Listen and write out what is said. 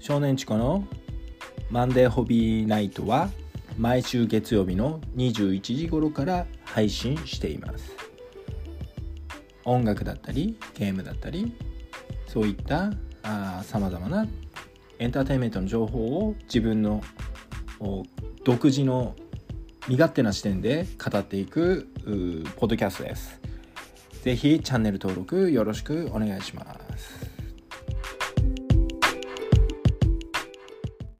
少年チコのマンデーホビーナイトは毎週月曜日の21時頃から配信しています音楽だったりゲームだったりそういったさまざまなエンターテインメントの情報を自分の独自の身勝手な視点で語っていくポッドキャストです。是非チャンネル登録よろしくお願いします。